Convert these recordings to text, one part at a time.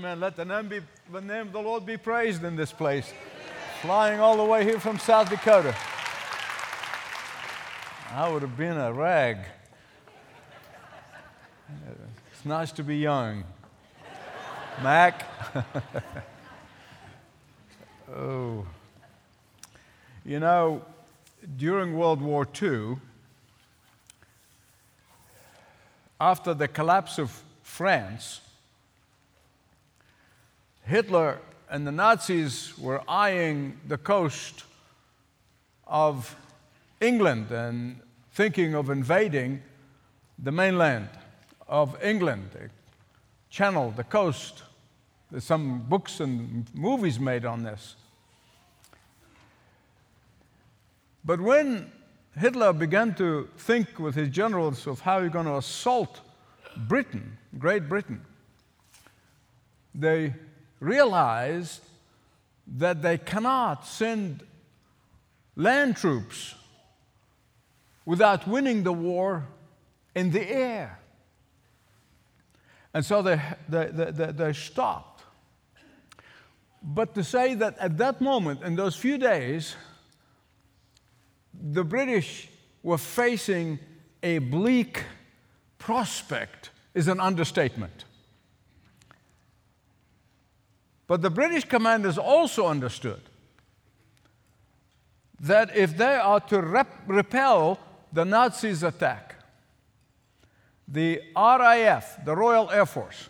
Amen. Let the name, be, the name of the Lord be praised in this place. Flying all the way here from South Dakota. I would have been a rag. It's nice to be young. Mac. oh. You know, during World War II, after the collapse of France, Hitler and the Nazis were eyeing the coast of England and thinking of invading the mainland of England, the channel, the coast. There's some books and movies made on this. But when Hitler began to think with his generals of how he's going to assault Britain, Great Britain, they realized that they cannot send land troops without winning the war in the air. And so they, they, they, they, stopped. But to say that at that moment, in those few days, the British were facing a bleak prospect is an understatement. But the British commanders also understood that if they are to rep- repel the Nazis' attack, the RAF, the Royal Air Force,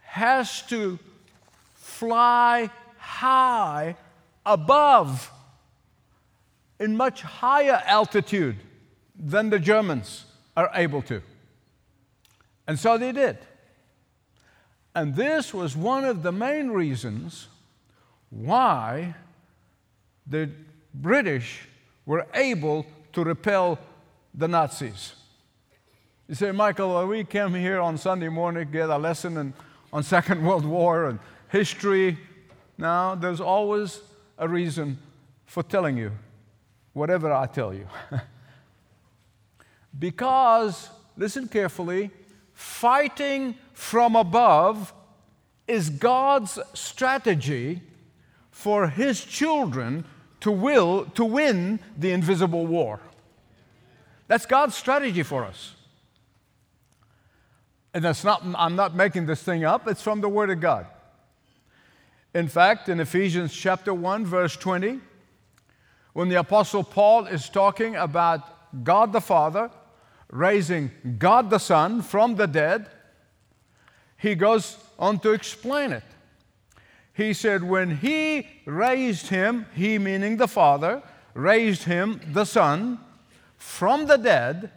has to fly high above, in much higher altitude than the Germans are able to. And so they did. And this was one of the main reasons why the British were able to repel the Nazis. You say, Michael, we came here on Sunday morning to get a lesson in, on Second World War and history. Now, there's always a reason for telling you whatever I tell you. because, listen carefully, fighting from above is God's strategy for his children to will to win the invisible war. That's God's strategy for us. And that's not I'm not making this thing up, it's from the word of God. In fact, in Ephesians chapter 1 verse 20, when the apostle Paul is talking about God the Father raising God the Son from the dead, he goes on to explain it. He said, When he raised him, he meaning the Father, raised him, the Son, from the dead,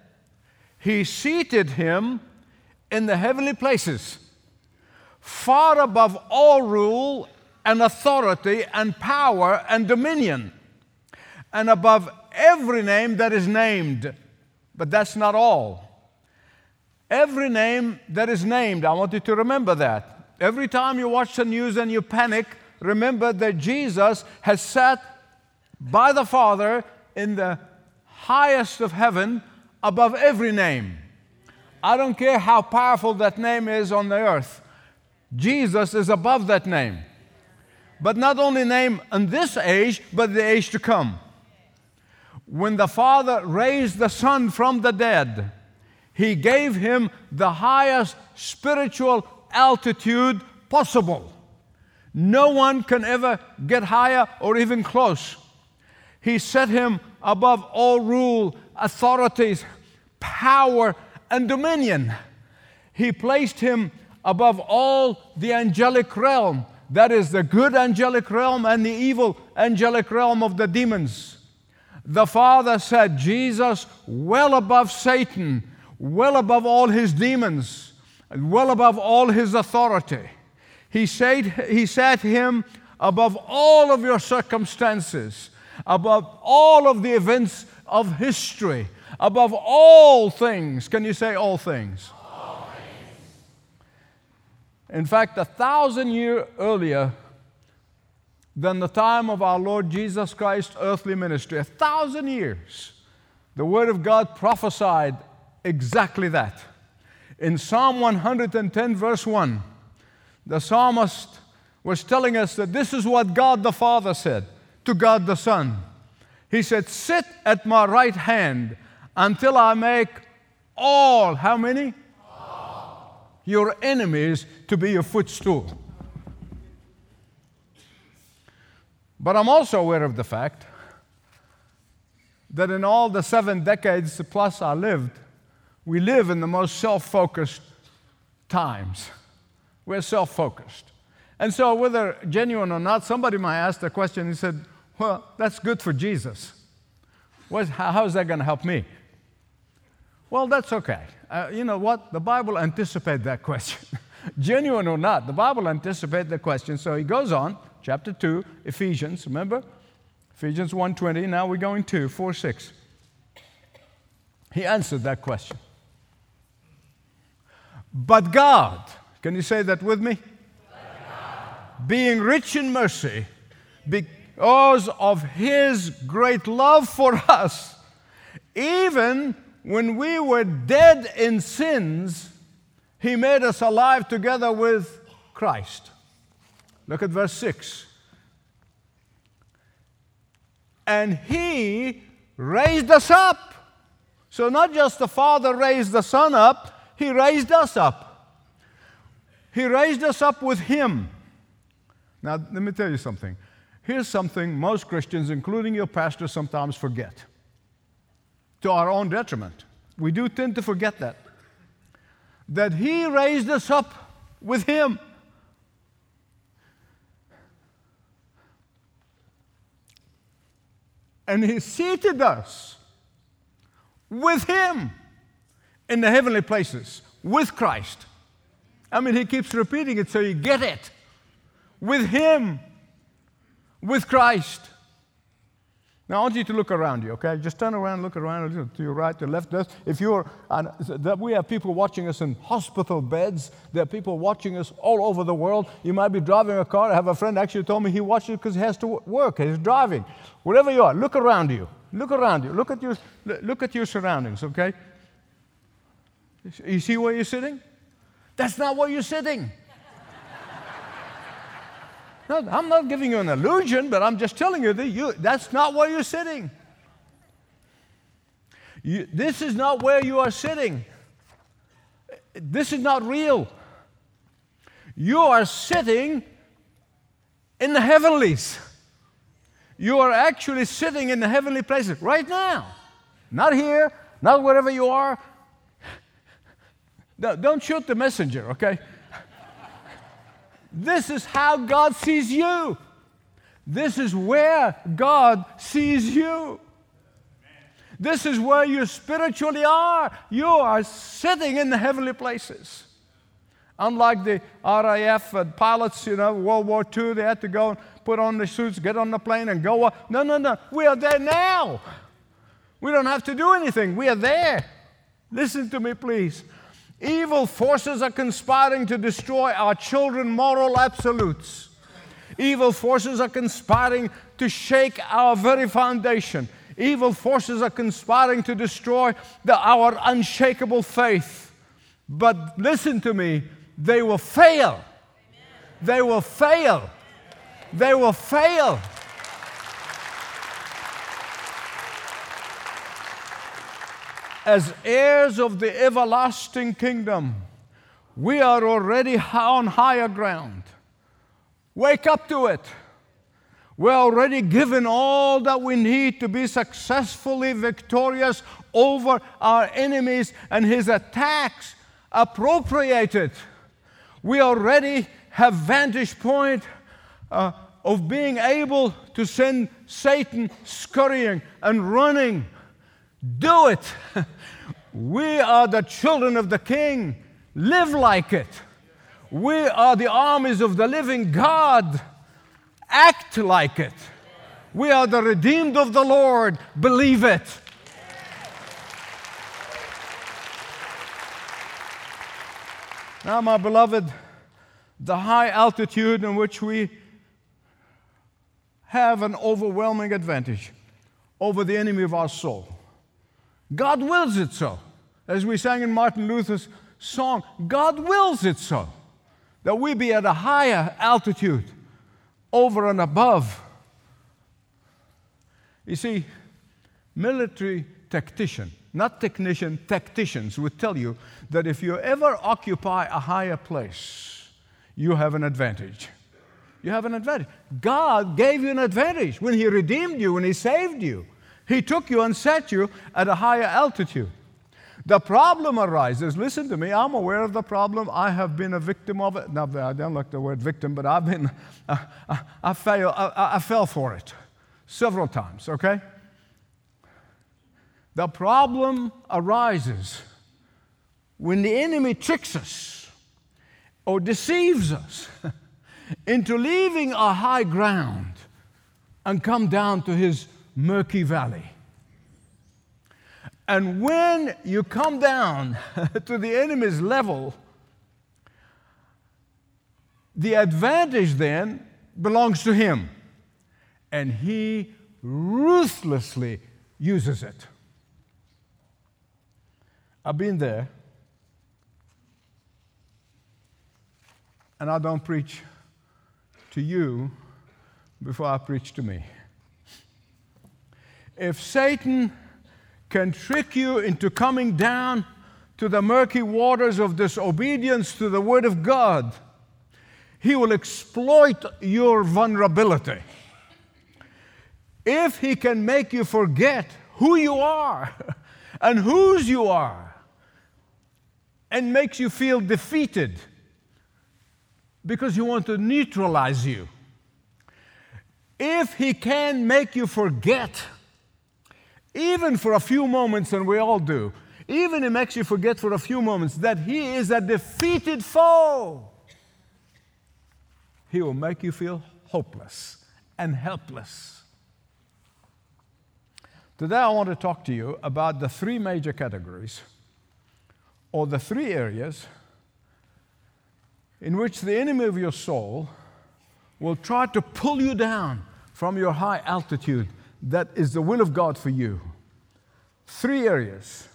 he seated him in the heavenly places, far above all rule and authority and power and dominion, and above every name that is named but that's not all. Every name that is named, I want you to remember that. Every time you watch the news and you panic, remember that Jesus has sat by the Father in the highest of heaven above every name. I don't care how powerful that name is on the earth, Jesus is above that name. But not only name in this age, but the age to come when the Father raised the Son from the dead, He gave him the highest spiritual altitude possible. No one can ever get higher or even close. He set him above all rule, authorities, power, and dominion. He placed him above all the angelic realm, that is, the good angelic realm and the evil angelic realm of the demons the Father said, Jesus, well above Satan, well above all his demons, well above all his authority. He said, he set him above all of your circumstances, above all of the events of history, above all things. Can you say all things? All things. In fact, a thousand years earlier, than the time of our Lord Jesus Christ's earthly ministry. A thousand years. The Word of God prophesied exactly that. In Psalm 110, verse 1, the psalmist was telling us that this is what God the Father said to God the Son. He said, Sit at my right hand until I make all, how many? All. Your enemies to be your footstool. But I'm also aware of the fact that in all the seven decades plus I lived, we live in the most self focused times. We're self focused. And so, whether genuine or not, somebody might ask the question and said, Well, that's good for Jesus. how is that going to help me? Well, that's okay. Uh, you know what? The Bible anticipates that question. genuine or not, the Bible anticipates the question. So he goes on, chapter 2, Ephesians, remember? Ephesians 1.20, now we're going to 4, 6. He answered that question. But God, can you say that with me? Being rich in mercy, because of his great love for us, even when we were dead in sins, he made us alive together with Christ. Look at verse 6. and He raised us up. So, not just the Father raised the Son up, He raised us up. He raised us up with Him. Now, let me tell you something. Here's something most Christians, including your pastor, sometimes forget to our own detriment. We do tend to forget that. That He raised us up with Him. and He seated us with Him in the heavenly places, with Christ. I mean, He keeps repeating it so you get it. With Him, with Christ. Now, I want you to look around you, okay? Just turn around, look around to your right, to your left. If you're, that we have people watching us in hospital beds. There are people watching us all over the world. You might be driving a car. I have a friend actually told me he watches because he has to work. He's driving. Wherever you are, look around you. Look around you. Look at your, look at your surroundings, okay? You see where you're sitting? That's not where you're sitting. No, I'm not giving you an illusion, but I'm just telling you that you, that's not where you're sitting. You, this is not where you are sitting. This is not real. You are sitting in the heavenlies. You are actually sitting in the heavenly places right now. Not here, not wherever you are. No, don't shoot the messenger, okay? This is how God sees you. This is where God sees you. This is where you spiritually are. You are sitting in the heavenly places. Unlike the RAF pilots, you know, World War II, they had to go and put on the suits, get on the plane, and go. Up. No, no, no. We are there now. We don't have to do anything. We are there. Listen to me, please. Evil forces are conspiring to destroy our children moral absolutes. Evil forces are conspiring to shake our very foundation. Evil forces are conspiring to destroy the, our unshakable faith. But listen to me, they will fail. They will fail. They will fail. As heirs of the everlasting kingdom, we are already on higher ground. Wake up to it. We're already given all that we need to be successfully victorious over our enemies and his attacks appropriated. We already have vantage point uh, of being able to send Satan scurrying and running do it. we are the children of the King. Live like it. We are the armies of the living God. Act like it. We are the redeemed of the Lord. Believe it. Now, my beloved, the high altitude in which we have an overwhelming advantage over the enemy of our soul God wills it so. As we sang in Martin Luther's song, God wills it so. that we be at a higher altitude, over and above. You see, military tactician, not technician, tacticians would tell you that if you ever occupy a higher place, you have an advantage. You have an advantage. God gave you an advantage when He redeemed you, when He saved you. He took you and set you at a higher altitude. The problem arises, listen to me, I'm aware of the problem. I have been a victim of it. Now, I don't like the word victim, but I've been, uh, I, I, fail, I, I fell for it several times, okay? The problem arises when the enemy tricks us or deceives us into leaving our high ground and come down to his murky valley. And when you come down to the enemy's level, the advantage then belongs to him. And he ruthlessly uses it. I've been there. And I don't preach to you before I preach to me. If Satan can trick you into coming down to the murky waters of disobedience to the Word of God, he will exploit your vulnerability. If he can make you forget who you are and whose you are, and makes you feel defeated because he wants to neutralize you. If he can make you forget even for a few moments, and we all do, even it makes you forget for a few moments that he is a defeated foe, he will make you feel hopeless and helpless. Today, I want to talk to you about the three major categories or the three areas in which the enemy of your soul will try to pull you down from your high altitude that is the will of God for you. Three areas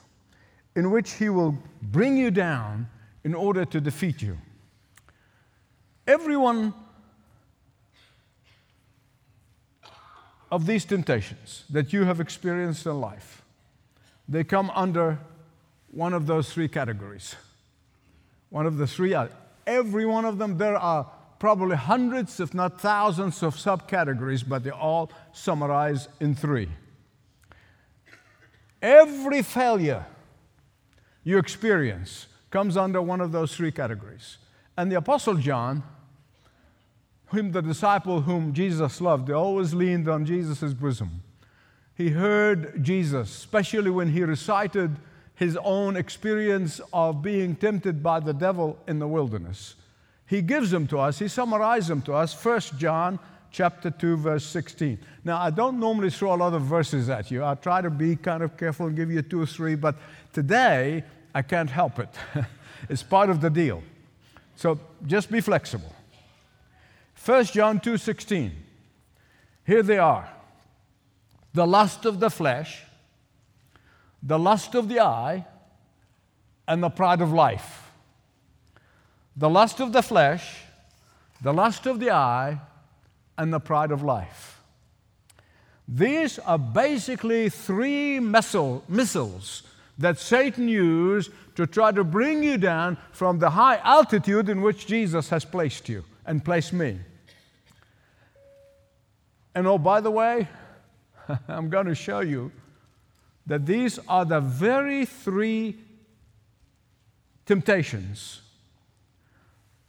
in which He will bring you down in order to defeat you. Everyone of these temptations that you have experienced in life, they come under one of those three categories. One of the three, every one of them, there are probably hundreds, if not thousands, of subcategories, but they all summarize in three. Every failure you experience comes under one of those three categories. And the Apostle John, whom the disciple whom Jesus loved, they always leaned on Jesus' bosom. He heard Jesus, especially when he recited his own experience of being tempted by the devil in the wilderness. He gives them to us, he summarizes them to us. 1 John chapter 2, verse 16. Now, I don't normally throw a lot of verses at you. I try to be kind of careful and give you two or three, but today I can't help it. it's part of the deal. So just be flexible. 1 John 2 16. Here they are. The lust of the flesh, the lust of the eye, and the pride of life the lust of the flesh, the lust of the eye, and the pride of life. These are basically three missile, missiles that Satan used to try to bring you down from the high altitude in which Jesus has placed you and placed me. And oh, by the way, I'm going to show you that these are the very three temptations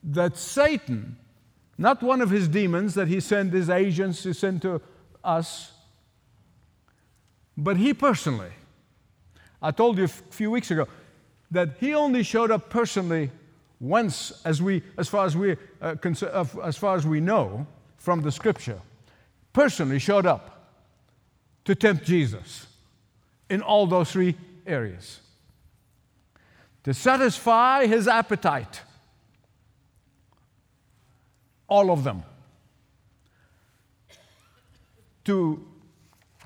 that Satan, not one of his demons that he sent his agents to send to us, but he personally. I told you a few weeks ago that he only showed up personally once, as, we, as, far as, we, uh, as far as we know from the scripture. Personally showed up to tempt Jesus in all those three areas. To satisfy his appetite all of them. To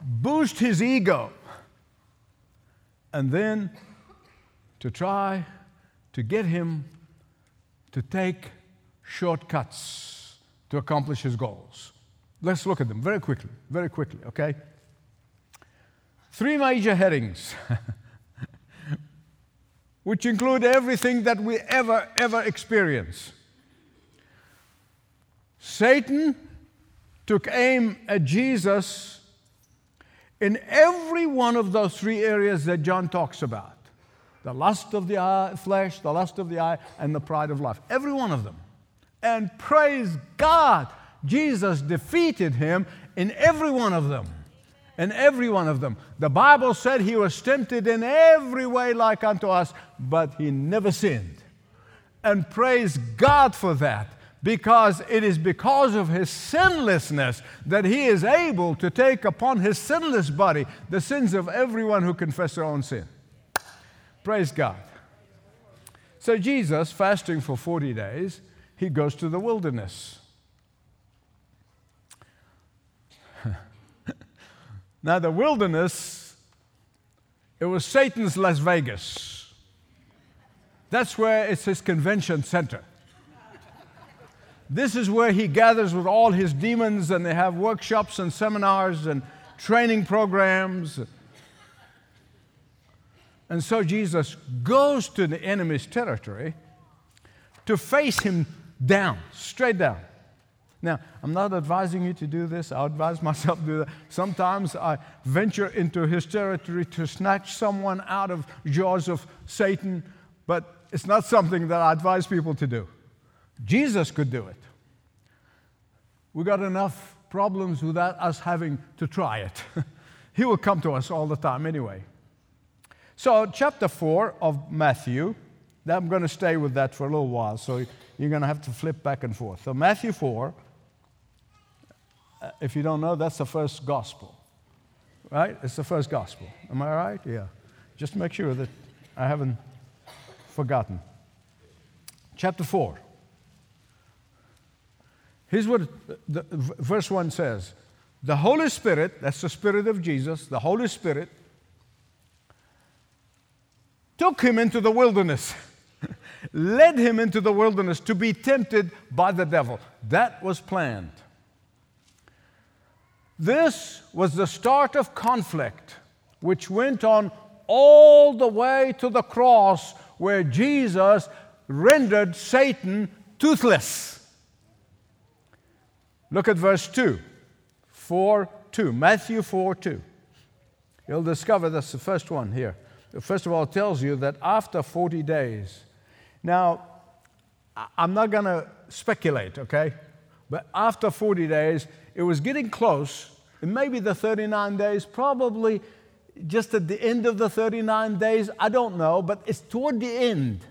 boost his ego, and then to try to get him to take shortcuts to accomplish his goals. Let's look at them very quickly, very quickly, okay? Three major headings, which include everything that we ever, ever experience. Satan took aim at Jesus in every one of those three areas that John talks about the lust of the eye, flesh, the lust of the eye, and the pride of life. Every one of them. And praise God, Jesus defeated him in every one of them. In every one of them. The Bible said he was tempted in every way like unto us, but he never sinned. And praise God for that because it is because of his sinlessness that he is able to take upon his sinless body the sins of everyone who confess their own sin. Praise God. So, Jesus, fasting for 40 days, he goes to the wilderness. now, the wilderness, it was Satan's Las Vegas. That's where it's his convention center. This is where he gathers with all his demons, and they have workshops and seminars and training programs. And so Jesus goes to the enemy's territory to face him down, straight down. Now, I'm not advising you to do this. I advise myself to do that. Sometimes I venture into his territory to snatch someone out of jaws of Satan, but it's not something that I advise people to do. Jesus could do it. We got enough problems without us having to try it. he will come to us all the time anyway. So, chapter 4 of Matthew, I'm going to stay with that for a little while, so you're going to have to flip back and forth. So, Matthew 4, uh, if you don't know, that's the first gospel, right? It's the first gospel. Am I right? Yeah. Just make sure that I haven't forgotten. Chapter 4. Here's what the, verse 1 says The Holy Spirit, that's the Spirit of Jesus, the Holy Spirit, took him into the wilderness, led him into the wilderness to be tempted by the devil. That was planned. This was the start of conflict, which went on all the way to the cross, where Jesus rendered Satan toothless. Look at verse 2. 4 2. Matthew 4 2. You'll discover that's the first one here. First of all, it tells you that after 40 days, now, I'm not going to speculate, okay? But after 40 days, it was getting close. Maybe the 39 days, probably just at the end of the 39 days, I don't know, but it's toward the end.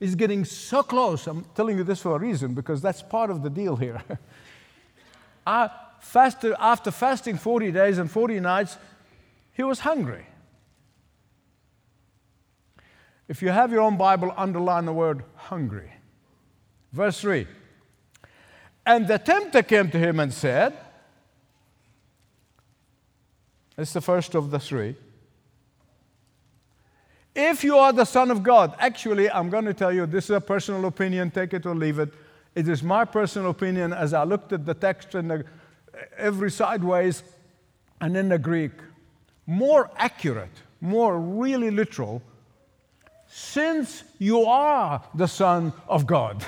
It's getting so close. I'm telling you this for a reason because that's part of the deal here. I fasted, after fasting 40 days and 40 nights, he was hungry. If you have your own Bible, underline the word hungry. Verse 3 And the tempter came to him and said, It's the first of the three. If you are the Son of God, actually, I'm going to tell you this is a personal opinion, take it or leave it. It is my personal opinion as I looked at the text in the, every sideways and in the Greek, more accurate, more really literal, since you are the Son of God.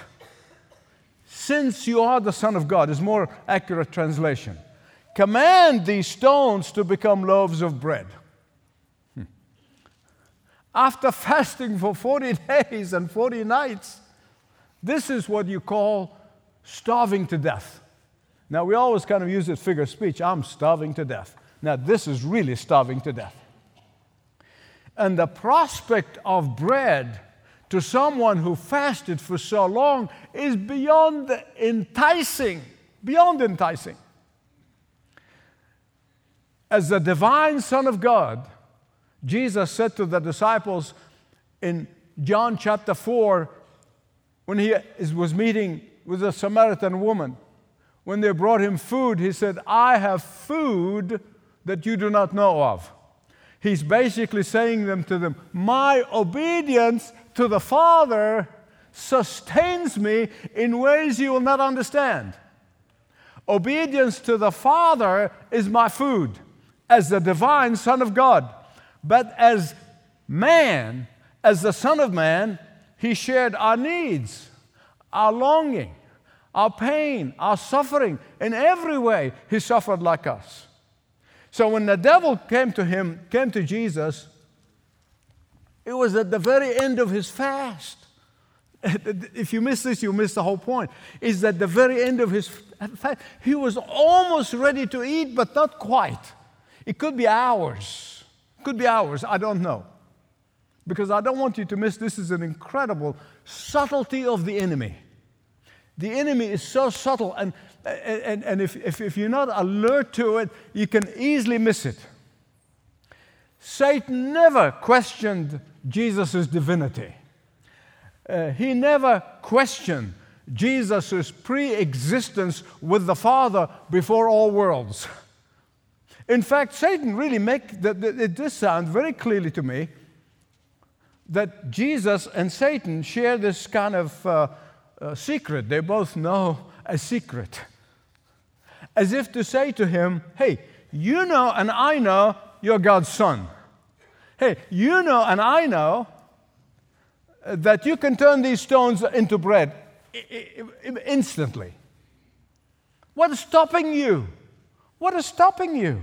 Since you are the Son of God is more accurate translation. Command these stones to become loaves of bread. Hmm. After fasting for 40 days and 40 nights, this is what you call starving to death. Now, we always kind of use this figure of speech I'm starving to death. Now, this is really starving to death. And the prospect of bread to someone who fasted for so long is beyond enticing, beyond enticing. As the divine Son of God, Jesus said to the disciples in John chapter 4, when he was meeting with a Samaritan woman, when they brought him food, he said, I have food that you do not know of. He's basically saying them to them, My obedience to the Father sustains me in ways you will not understand. Obedience to the Father is my food as the divine Son of God. But as man, as the Son of Man, He shared our needs, our longing, our pain, our suffering. In every way, He suffered like us. So when the devil came to him, came to Jesus, it was at the very end of his fast. If you miss this, you miss the whole point. Is at the very end of his fast, he was almost ready to eat, but not quite. It could be hours. Could be hours. I don't know. Because I don't want you to miss this is an incredible subtlety of the enemy. The enemy is so subtle, and, and, and if, if, if you're not alert to it, you can easily miss it. Satan never questioned Jesus' divinity. Uh, he never questioned Jesus' pre existence with the Father before all worlds. In fact, Satan really it does sound very clearly to me that Jesus and Satan share this kind of uh, uh, secret. They both know a secret. As if to say to him, hey, you know and I know you're God's son. Hey, you know and I know that you can turn these stones into bread instantly. What is stopping you? What is stopping you?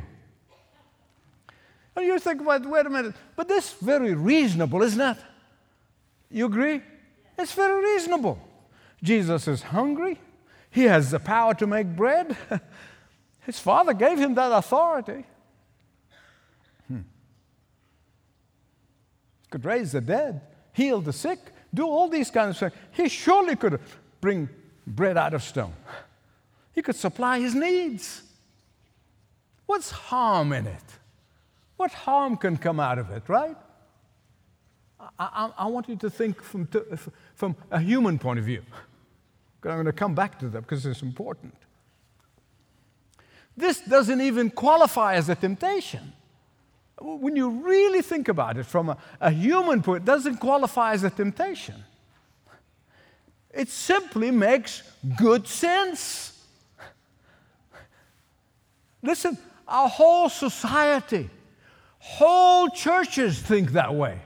And you think, wait, wait a minute, but this is very reasonable, isn't it? You agree? It's very reasonable. Jesus is hungry. He has the power to make bread. His father gave him that authority. Hmm. Could raise the dead, heal the sick, do all these kinds of things. He surely could bring bread out of stone. He could supply his needs. What's harm in it? What harm can come out of it, right? I, I, I want you to think from, from a human point of view. I'm going to come back to that because it's important. This doesn't even qualify as a temptation. When you really think about it from a, a human point, it doesn't qualify as a temptation. It simply makes good sense. Listen, our whole society, whole churches think that way.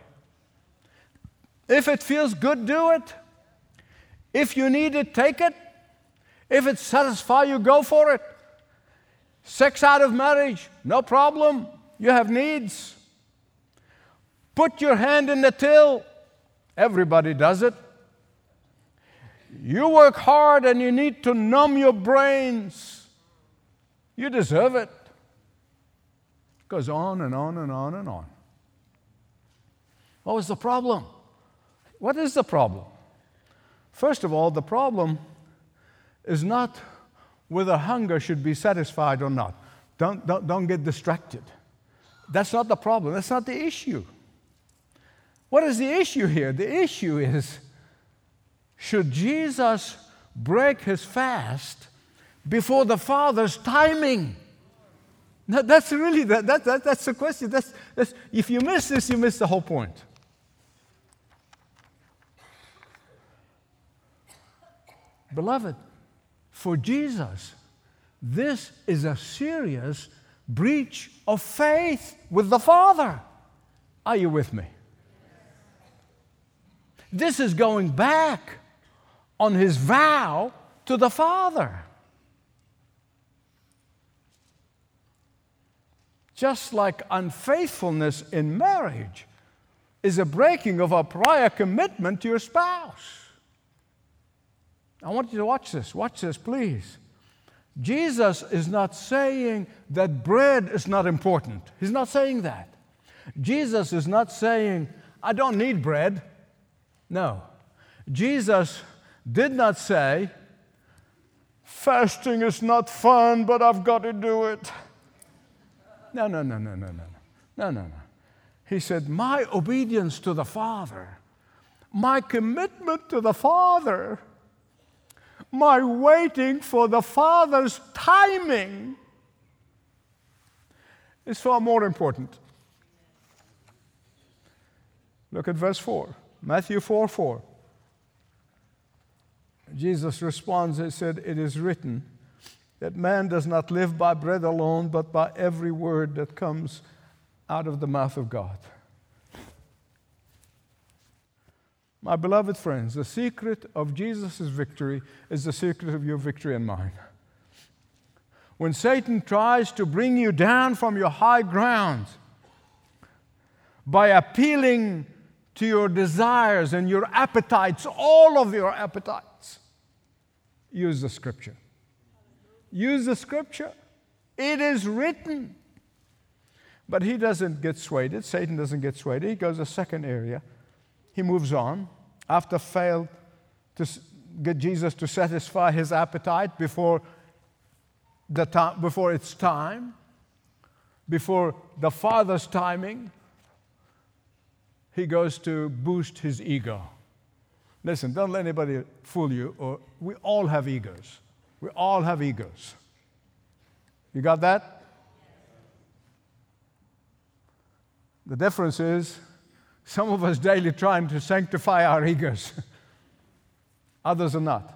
If it feels good, do it. If you need it, take it. If it satisfies you, go for it. Sex out of marriage, no problem. You have needs. Put your hand in the till. Everybody does it. You work hard and you need to numb your brains. You deserve it. Goes on and on and on and on. What was the problem? What is the problem? First of all, the problem is not whether hunger should be satisfied or not. Don't, don't, don't get distracted. That's not the problem. That's not the issue. What is the issue here? The issue is should Jesus break his fast before the Father's timing? That's really that, that, that, that's the question. That's, that's, if you miss this, you miss the whole point. Beloved, for Jesus, this is a serious breach of faith with the Father. Are you with me? This is going back on his vow to the Father. Just like unfaithfulness in marriage is a breaking of a prior commitment to your spouse. I want you to watch this. Watch this, please. Jesus is not saying that bread is not important. He's not saying that. Jesus is not saying, I don't need bread. No. Jesus did not say, fasting is not fun, but I've got to do it. No, no, no, no, no, no. No, no, no. He said, My obedience to the Father, my commitment to the Father my waiting for the Father's timing is far more important. Look at verse 4, Matthew 4 4. Jesus responds, He said, It is written that man does not live by bread alone, but by every word that comes out of the mouth of God. My beloved friends, the secret of Jesus' victory is the secret of your victory and mine. When Satan tries to bring you down from your high ground by appealing to your desires and your appetites, all of your appetites, use the scripture. Use the scripture. It is written. But he doesn't get swayed. Satan doesn't get swayed. He goes a second area. He moves on after failed to get Jesus to satisfy his appetite before, the time, before its time, before the Father's timing. He goes to boost his ego. Listen, don't let anybody fool you. Or we all have egos. We all have egos. You got that? The difference is some of us daily trying to sanctify our egos, others are not.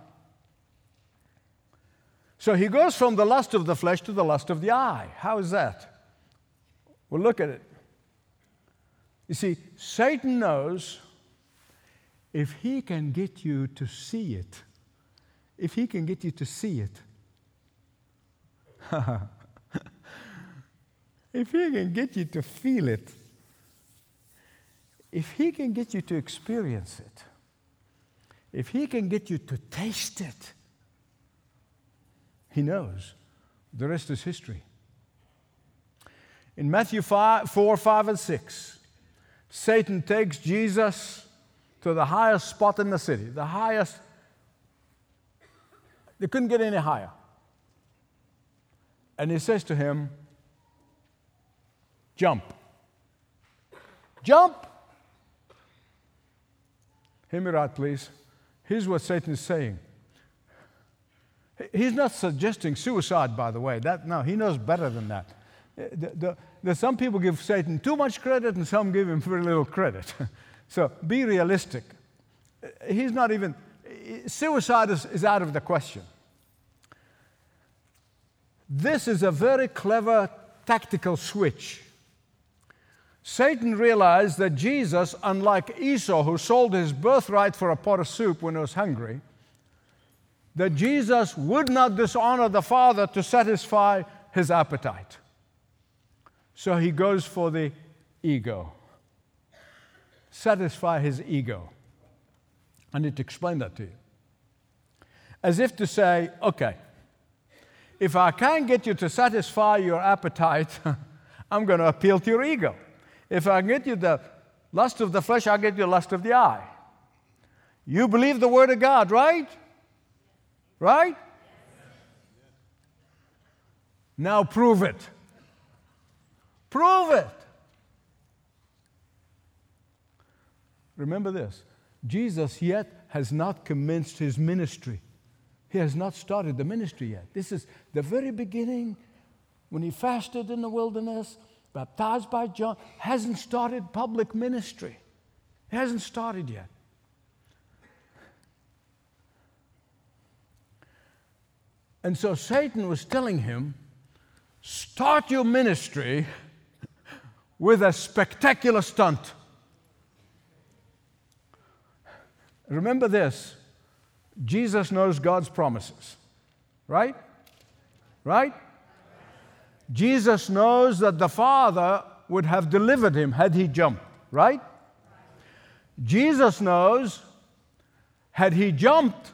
So he goes from the lust of the flesh to the lust of the eye. How is that? Well, look at it. You see, Satan knows if he can get you to see it, if he can get you to see it, if he can get you to feel it, if he can get you to experience it, if he can get you to taste it, he knows. The rest is history. In Matthew 5, 4, 5, and 6, Satan takes Jesus to the highest spot in the city, the highest. They couldn't get any higher. And he says to him, Jump. Jump. Hear me right, please. Here's what Satan is saying. He's not suggesting suicide, by the way. That, no, he knows better than that. The, the, the, some people give Satan too much credit and some give him very little credit. so be realistic. He's not even, suicide is, is out of the question. This is a very clever tactical switch. Satan realized that Jesus, unlike Esau, who sold his birthright for a pot of soup when he was hungry, that Jesus would not dishonor the Father to satisfy his appetite. So he goes for the ego. Satisfy his ego. I need to explain that to you. As if to say, okay, if I can't get you to satisfy your appetite, I'm going to appeal to your ego. If I get you the lust of the flesh, I'll get you the lust of the eye. You believe the word of God, right? Right? Now prove it. Prove it. Remember this Jesus yet has not commenced his ministry. He has not started the ministry yet. This is the very beginning when he fasted in the wilderness, baptized by John, hasn't started public ministry. He hasn't started yet. And so Satan was telling him, start your ministry with a spectacular stunt. Remember this Jesus knows God's promises, right? Right? Jesus knows that the Father would have delivered him had he jumped, right? Jesus knows had he jumped,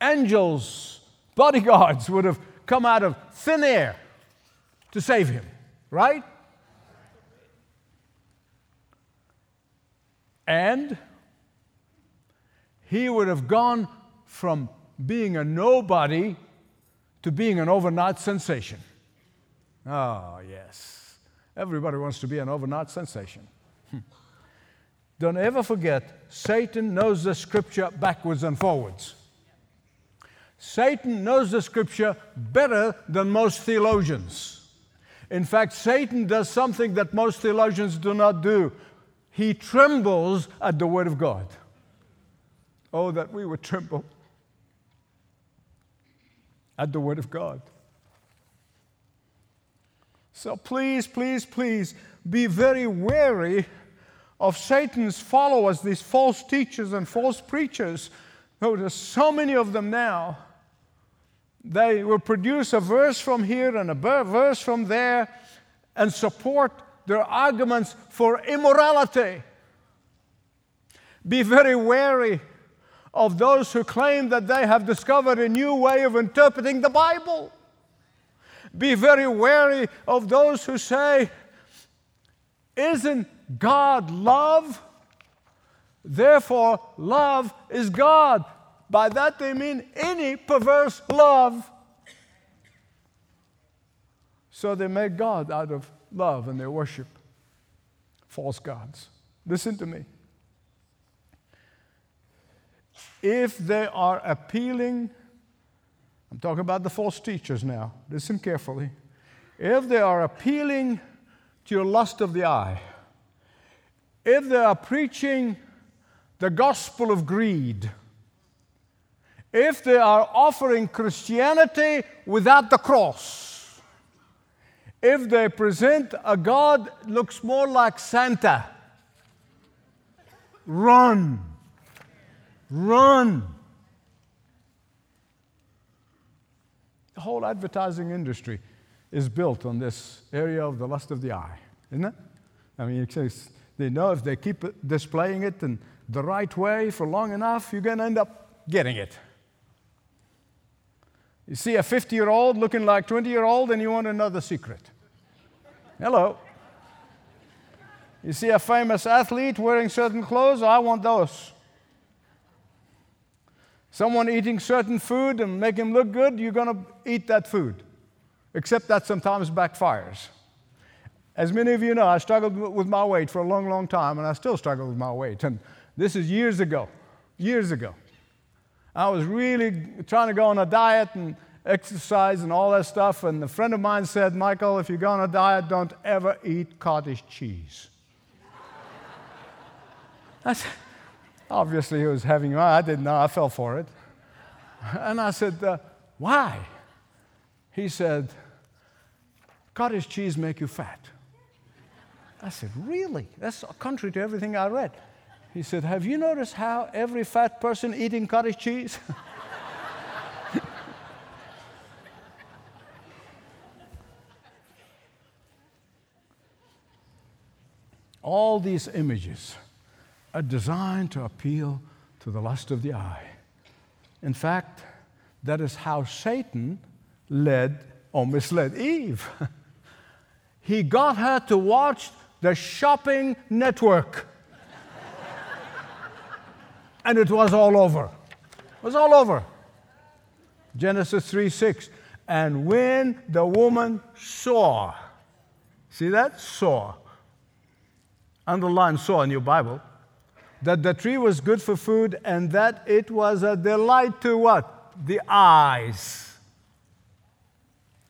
angels, bodyguards would have come out of thin air to save him, right? And he would have gone from being a nobody to being an overnight sensation. Oh, yes. Everybody wants to be an overnight sensation. Hmm. Don't ever forget, Satan knows the scripture backwards and forwards. Satan knows the scripture better than most theologians. In fact, Satan does something that most theologians do not do. He trembles at the word of God. Oh, that we would tremble at the Word of God. So please, please, please be very wary of Satan's followers, these false teachers and false preachers. Oh, there's so many of them now. They will produce a verse from here and a verse from there and support their arguments for immorality. Be very wary of those who claim that they have discovered a new way of interpreting the Bible. Be very wary of those who say, Isn't God love? Therefore, love is God. By that they mean any perverse love. So they make God out of love and they worship false gods. Listen to me. If they are appealing, I'm talking about the false teachers now, listen carefully. If they are appealing to your lust of the eye, if they are preaching the gospel of greed, if they are offering Christianity without the cross, if they present a God looks more like Santa, run. Run. The whole advertising industry is built on this area of the lust of the eye, isn't it? I mean, they know if they keep displaying it in the right way for long enough, you're going to end up getting it. You see a 50 year old looking like 20 year old, and you want another secret. Hello. You see a famous athlete wearing certain clothes, I want those. Someone eating certain food and make him look good, you're going to eat that food. Except that sometimes backfires. As many of you know, I struggled with my weight for a long, long time, and I still struggle with my weight. And this is years ago. Years ago. I was really trying to go on a diet and exercise and all that stuff. And a friend of mine said, Michael, if you go on a diet, don't ever eat cottage cheese. I said, Obviously, he was having, I didn't know, I fell for it. And I said, uh, Why? He said, Cottage cheese make you fat. I said, Really? That's contrary to everything I read. He said, Have you noticed how every fat person eating cottage cheese? All these images are designed to appeal to the lust of the eye. In fact, that is how Satan led or misled Eve. he got her to watch the shopping network. and it was all over. It was all over. Genesis 3 6. And when the woman saw, see that? Saw. Underline saw in your Bible that the tree was good for food and that it was a delight to what? The eyes.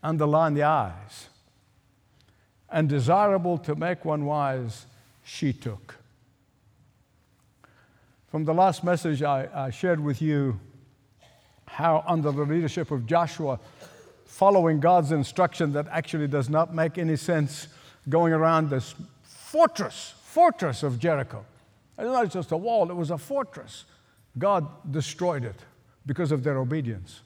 Underline the eyes. And desirable to make one wise, she took. From the last message I, I shared with you, how under the leadership of Joshua, following God's instruction that actually does not make any sense, going around this fortress, fortress of Jericho it was not just a wall, it was a fortress. God destroyed it because of their obedience.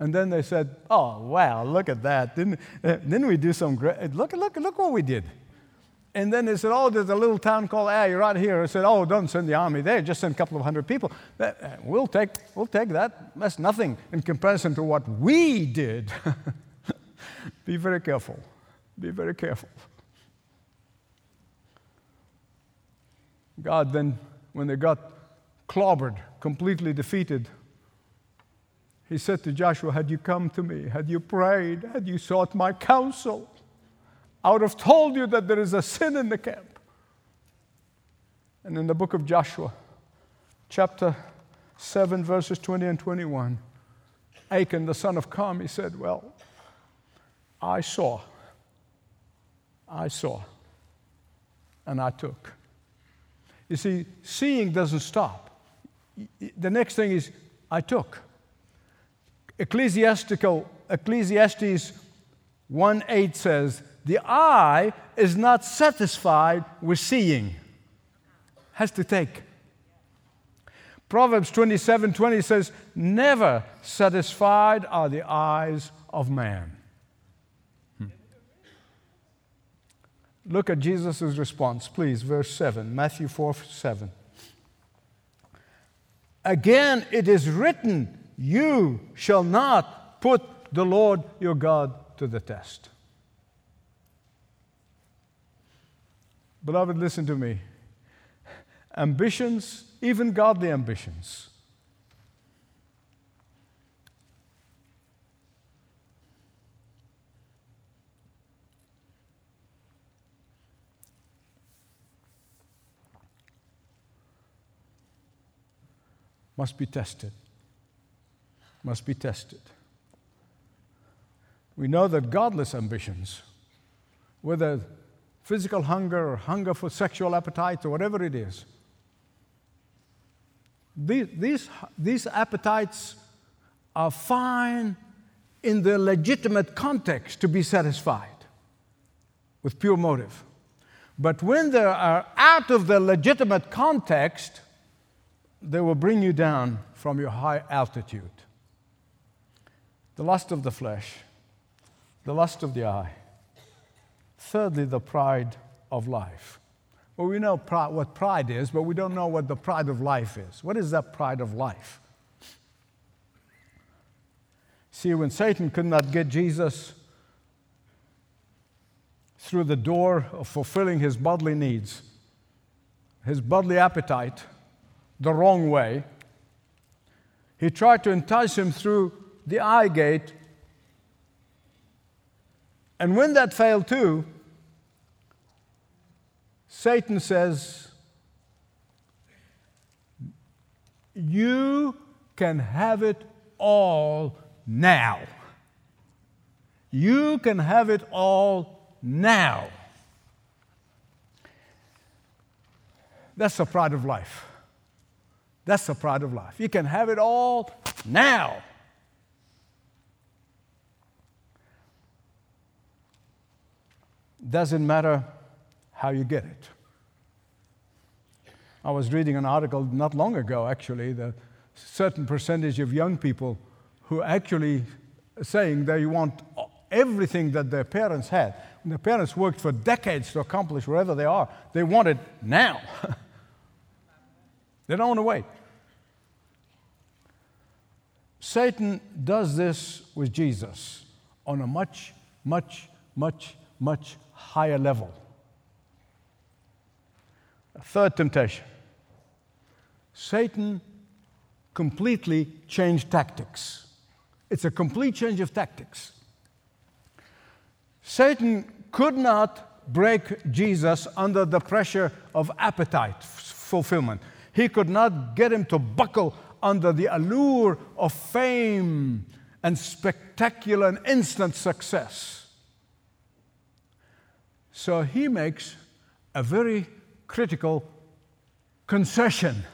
And then they said, Oh, wow, look at that. Didn't, uh, didn't we do some great? Look, look, look what we did. And then they said, Oh, there's a little town called Ai right here. I said, Oh, don't send the army there, just send a couple of hundred people. Uh, we'll take, we'll take that. That's nothing in comparison to what we did. Be very careful. Be very careful. God then, when they got clobbered, completely defeated, he said to Joshua, Had you come to me, had you prayed, had you sought my counsel, I would have told you that there is a sin in the camp. And in the book of Joshua, chapter 7, verses 20 and 21, Achan, the son of Carmi, said, Well, I saw, I saw, and I took. You see, seeing doesn't stop. The next thing is, I took. Ecclesiastical, Ecclesiastes 1 8 says, The eye is not satisfied with seeing, has to take. Proverbs 27 20 says, Never satisfied are the eyes of man. Look at Jesus' response, please, verse 7, Matthew 4 7. Again, it is written, You shall not put the Lord your God to the test. Beloved, listen to me. Ambitions, even godly ambitions, must be tested. Must be tested. We know that godless ambitions, whether physical hunger or hunger for sexual appetite or whatever it is, these, these, these appetites are fine in the legitimate context to be satisfied with pure motive. But when they are out of the legitimate context, they will bring you down from your high altitude. The lust of the flesh, the lust of the eye. Thirdly, the pride of life. Well, we know what pride is, but we don't know what the pride of life is. What is that pride of life? See, when Satan could not get Jesus through the door of fulfilling his bodily needs, his bodily appetite, the wrong way, he tried to entice him through the eye gate and when that failed too, Satan says, You can have it all now. You can have it all now. That's the pride of life. That's the pride of life. You can have it all now. doesn't matter how you get it. I was reading an article not long ago, actually, that certain percentage of young people who actually saying they want everything that their parents had. When their parents worked for decades to accomplish wherever they are, they want it now. they don't want to wait. Satan does this with Jesus on a much, much, much, much higher level. third temptation Satan completely changed tactics. It's a complete change of tactics. Satan could not break Jesus under the pressure of appetite fulfillment. He could not get him to buckle under the allure of fame and spectacular and instant success. So he makes a very critical concession.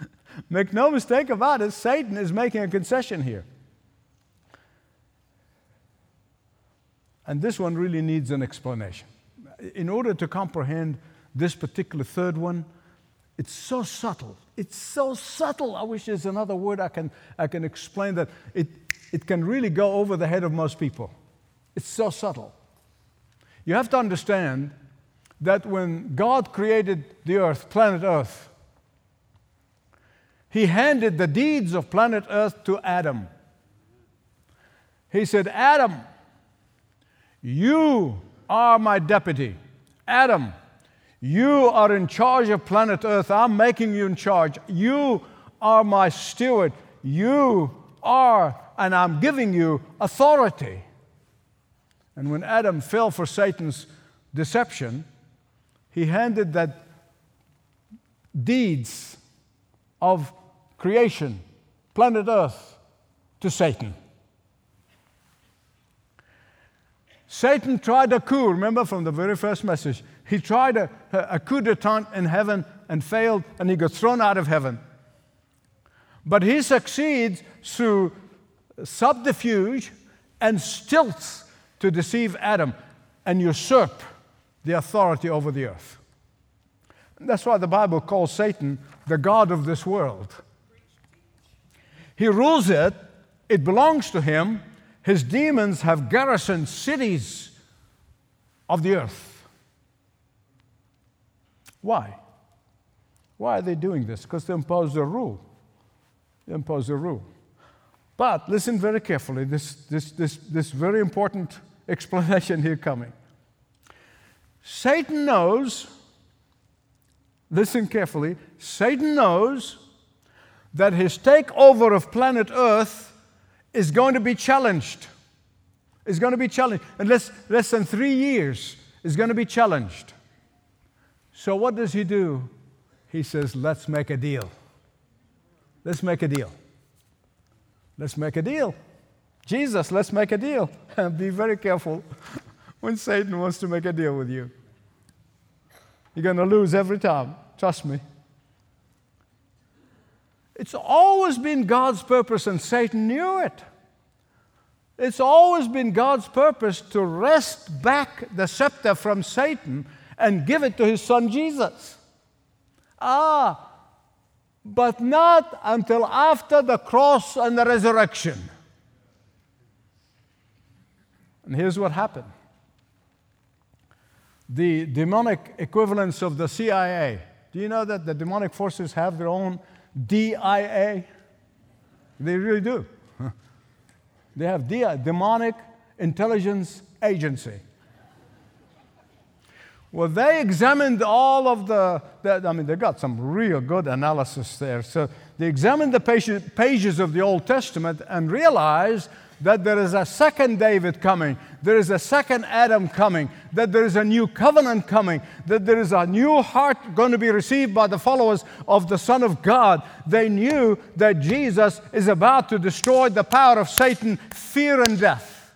Make no mistake about it, Satan is making a concession here. And this one really needs an explanation. In order to comprehend this particular third one, it's so subtle. It's so subtle. I wish there's another word I can, I can explain that. It, it can really go over the head of most people. It's so subtle. You have to understand that when God created the earth, planet Earth, He handed the deeds of planet Earth to Adam. He said, Adam, you are my deputy. Adam, you are in charge of planet Earth. I'm making you in charge. You are my steward. You are, and I'm giving you authority. And when Adam fell for Satan's deception, he handed that deeds of creation, planet Earth, to Satan. Satan tried a coup, remember from the very first message. He tried a, a coup d'etat in heaven and failed, and he got thrown out of heaven. But he succeeds through subterfuge and stilts to deceive Adam and usurp the authority over the earth. That's why the Bible calls Satan the God of this world. He rules it, it belongs to him. His demons have garrisoned cities of the earth. Why? Why are they doing this? Because they impose a rule. They impose a rule. But listen very carefully, this, this, this, this very important explanation here coming. Satan knows, listen carefully, Satan knows that his takeover of planet Earth is going to be challenged. Is going to be challenged. In less, less than three years, is going to be challenged. So, what does he do? He says, Let's make a deal. Let's make a deal. Let's make a deal. Jesus, let's make a deal. be very careful when Satan wants to make a deal with you. You're going to lose every time. Trust me. It's always been God's purpose, and Satan knew it. It's always been God's purpose to wrest back the scepter from Satan and give it to his son Jesus. Ah, but not until after the cross and the resurrection. And here's what happened the demonic equivalents of the CIA. Do you know that the demonic forces have their own DIA? They really do. They have DIA, Demonic Intelligence Agency. Well, they examined all of the, the, I mean, they got some real good analysis there. So they examined the pages of the Old Testament and realized that there is a second David coming, there is a second Adam coming, that there is a new covenant coming, that there is a new heart going to be received by the followers of the Son of God. They knew that Jesus is about to destroy the power of Satan, fear, and death.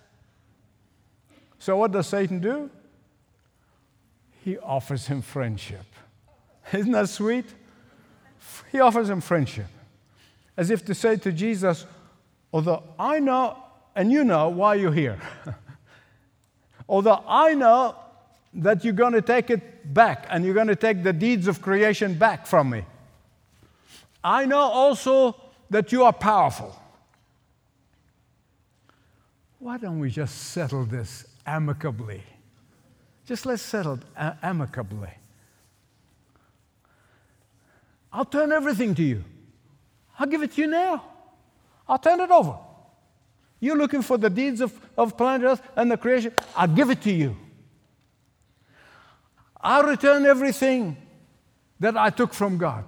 So, what does Satan do? He offers him friendship. Isn't that sweet? He offers him friendship. As if to say to Jesus, although I know and you know why you're here. Although I know that you're going to take it back and you're going to take the deeds of creation back from me. I know also that you are powerful. Why don't we just settle this amicably? Just let's settle it amicably. I'll turn everything to you. I'll give it to you now. I'll turn it over. You're looking for the deeds of, of planet Earth and the creation. I'll give it to you. I'll return everything that I took from God.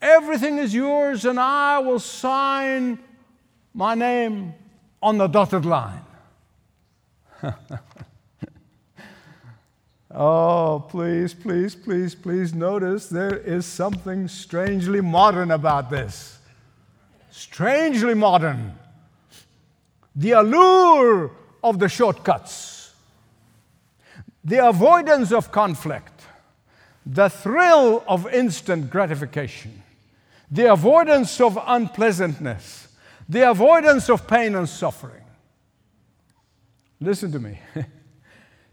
Everything is yours, and I will sign my name on the dotted line. oh, please, please, please, please notice there is something strangely modern about this. Strangely modern the allure of the shortcuts, the avoidance of conflict, the thrill of instant gratification, the avoidance of unpleasantness, the avoidance of pain and suffering. Listen to me.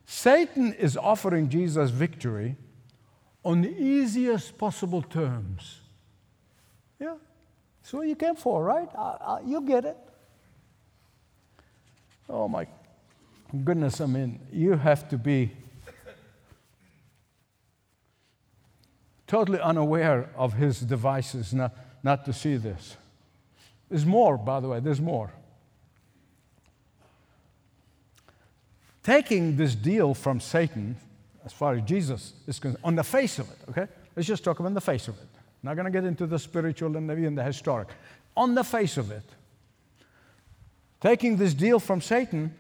Satan is offering Jesus victory on the easiest possible terms. Yeah, that's what you came for, right? I, I, you get it. Oh my goodness, I mean, you have to be totally unaware of his devices not, not to see this. There's more, by the way, there's more. Taking this deal from Satan, as far as Jesus is concerned, on the face of it, okay? Let's just talk about the face of it. Not going to get into the spiritual and the, and the historic. On the face of it, taking this deal from Satan,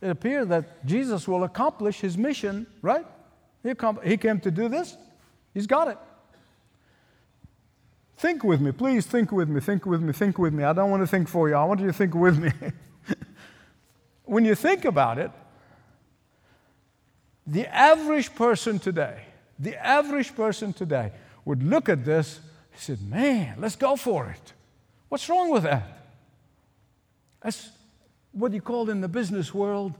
it appears that Jesus will accomplish his mission, right? He, he came to do this, he's got it. Think with me, please think with me, think with me, think with me. I don't want to think for you, I want you to think with me. when you think about it, the average person today, the average person today would look at this and said, Man, let's go for it. What's wrong with that? That's what you call in the business world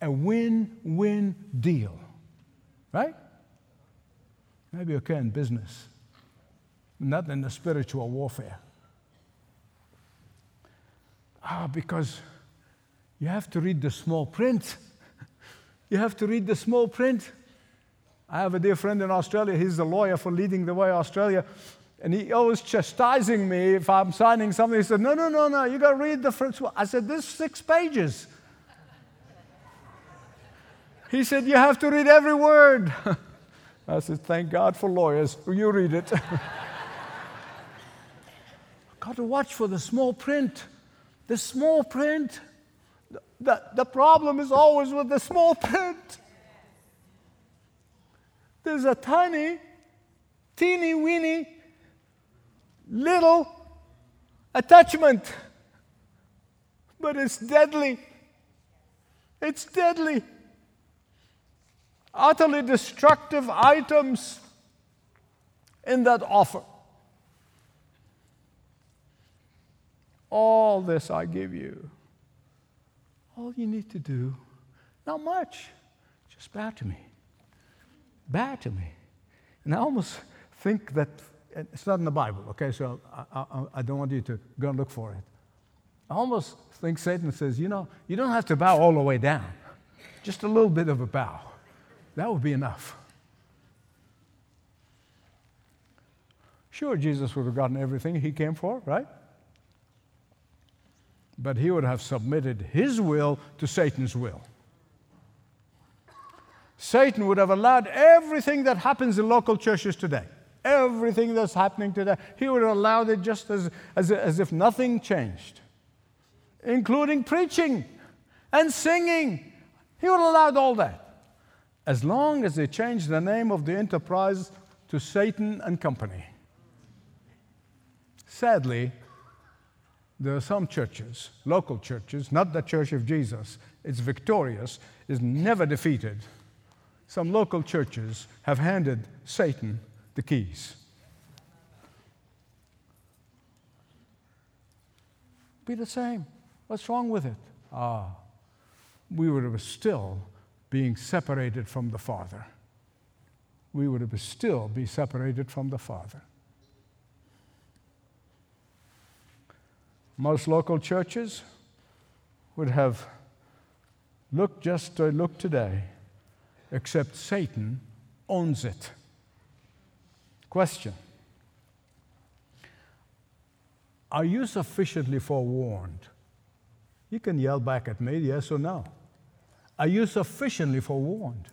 a win win deal. Right? Maybe okay in business, not in the spiritual warfare. Ah, because you have to read the small print. You have to read the small print. I have a dear friend in Australia. He's the lawyer for Leading the Way Australia. And he always chastising me if I'm signing something. He said, No, no, no, no, you got to read the first one. I said, This is six pages. he said, You have to read every word. I said, Thank God for lawyers. You read it. got to watch for the small print. The small print. The, the problem is always with the small print. There's a tiny, teeny weeny, little attachment, but it's deadly. It's deadly. Utterly destructive items in that offer. All this I give you. All you need to do, not much, just bow to me. Bow to me. And I almost think that it's not in the Bible, okay, so I, I, I don't want you to go and look for it. I almost think Satan says, you know, you don't have to bow all the way down, just a little bit of a bow. That would be enough. Sure, Jesus would have gotten everything he came for, right? But he would have submitted his will to Satan's will. Satan would have allowed everything that happens in local churches today, everything that's happening today, he would have allowed it just as, as, as if nothing changed, including preaching and singing. He would have allowed all that. As long as they changed the name of the enterprise to Satan and Company. Sadly, there are some churches, local churches, not the Church of Jesus, it's victorious, is never defeated. Some local churches have handed Satan the keys. Be the same. What's wrong with it? Ah, we would have still being separated from the Father. We would have still be separated from the Father. Most local churches would have looked just to look today, except Satan owns it. Question Are you sufficiently forewarned? You can yell back at me, yes or no. Are you sufficiently forewarned?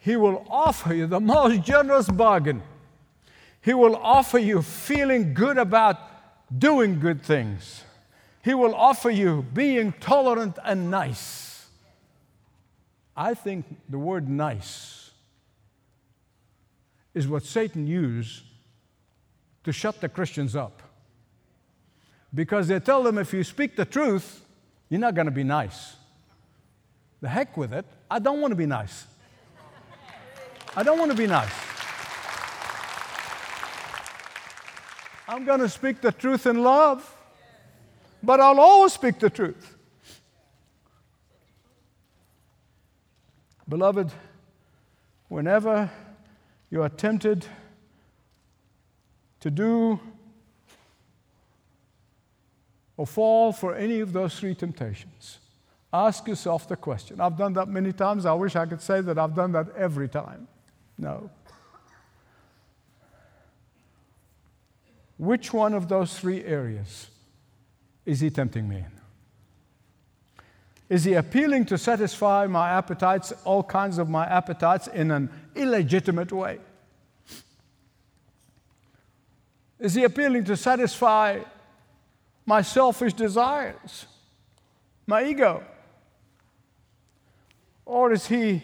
He will offer you the most generous bargain. He will offer you feeling good about doing good things. He will offer you being tolerant and nice. I think the word nice is what Satan used to shut the Christians up. Because they tell them if you speak the truth, you're not going to be nice. The heck with it. I don't want to be nice. I don't want to be nice. I'm going to speak the truth in love, but I'll always speak the truth. Beloved, whenever you are tempted to do or fall for any of those three temptations, ask yourself the question. I've done that many times. I wish I could say that I've done that every time. No. Which one of those three areas is he tempting me in? Is he appealing to satisfy my appetites, all kinds of my appetites, in an illegitimate way? Is he appealing to satisfy my selfish desires, my ego? Or is he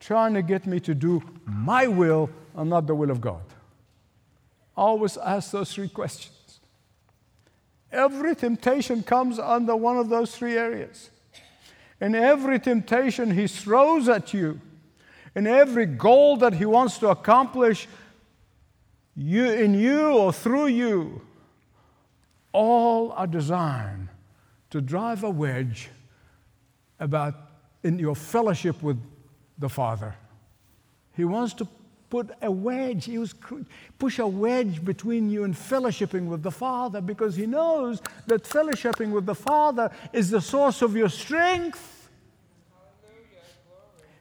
trying to get me to do my will and not the will of God? Always ask those three questions. Every temptation comes under one of those three areas. And every temptation he throws at you, and every goal that he wants to accomplish you, in you or through you, all are designed to drive a wedge about in your fellowship with the Father. He wants to put a wedge, he was push a wedge between you and fellowshipping with the Father because he knows that fellowshipping with the Father is the source of your strength.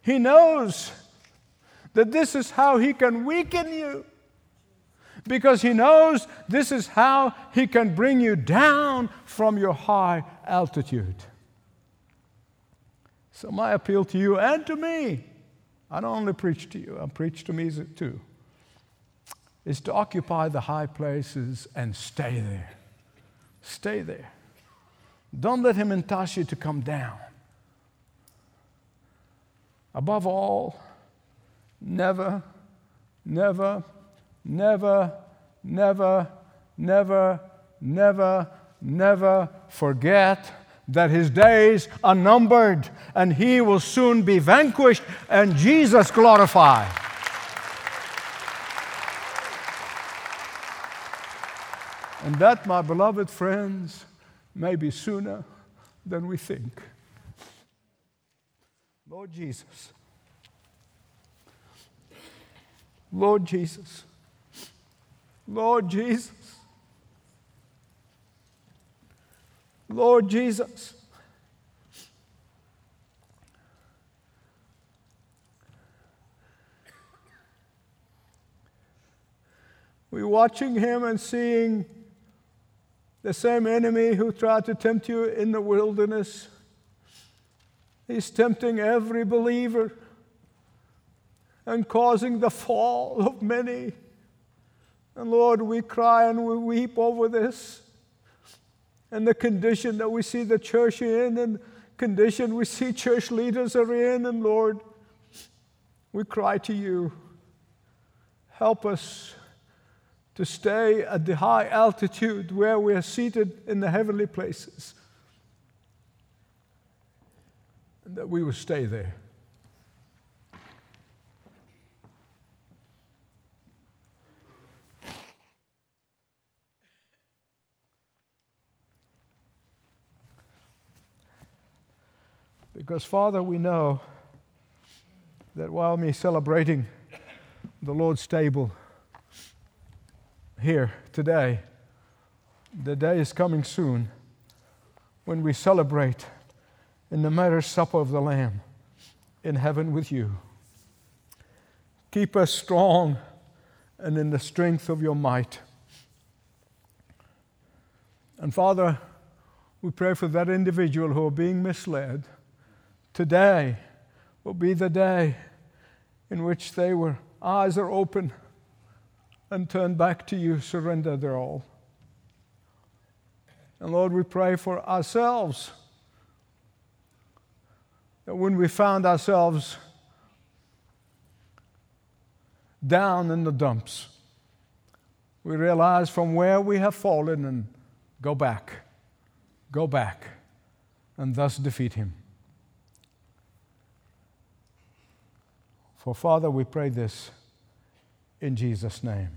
He knows that this is how he can weaken you because he knows this is how he can bring you down from your high altitude. So, my appeal to you and to me, I don't only preach to you, I preach to me too, is to occupy the high places and stay there. Stay there. Don't let him entice you to come down. Above all, never, never, never, never, never, never, never forget that his days are numbered and he will soon be vanquished and Jesus glorified. And that, my beloved friends, may be sooner than we think. Lord Jesus. Lord Jesus. Lord Jesus. Lord Jesus. We're watching him and seeing the same enemy who tried to tempt you in the wilderness. He's tempting every believer and causing the fall of many. And Lord, we cry and we weep over this and the condition that we see the church in and condition we see church leaders are in. And Lord, we cry to you, help us to stay at the high altitude where we are seated in the heavenly places. And that we will stay there. Because, Father, we know that while me celebrating the Lord's table here today, the day is coming soon when we celebrate in the marriage supper of the Lamb in heaven with you. Keep us strong and in the strength of your might. And Father, we pray for that individual who are being misled Today will be the day in which they were eyes are open and turn back to you, surrender their all. And Lord, we pray for ourselves that when we found ourselves down in the dumps, we realize from where we have fallen and go back, go back, and thus defeat him. For Father, we pray this in Jesus' name.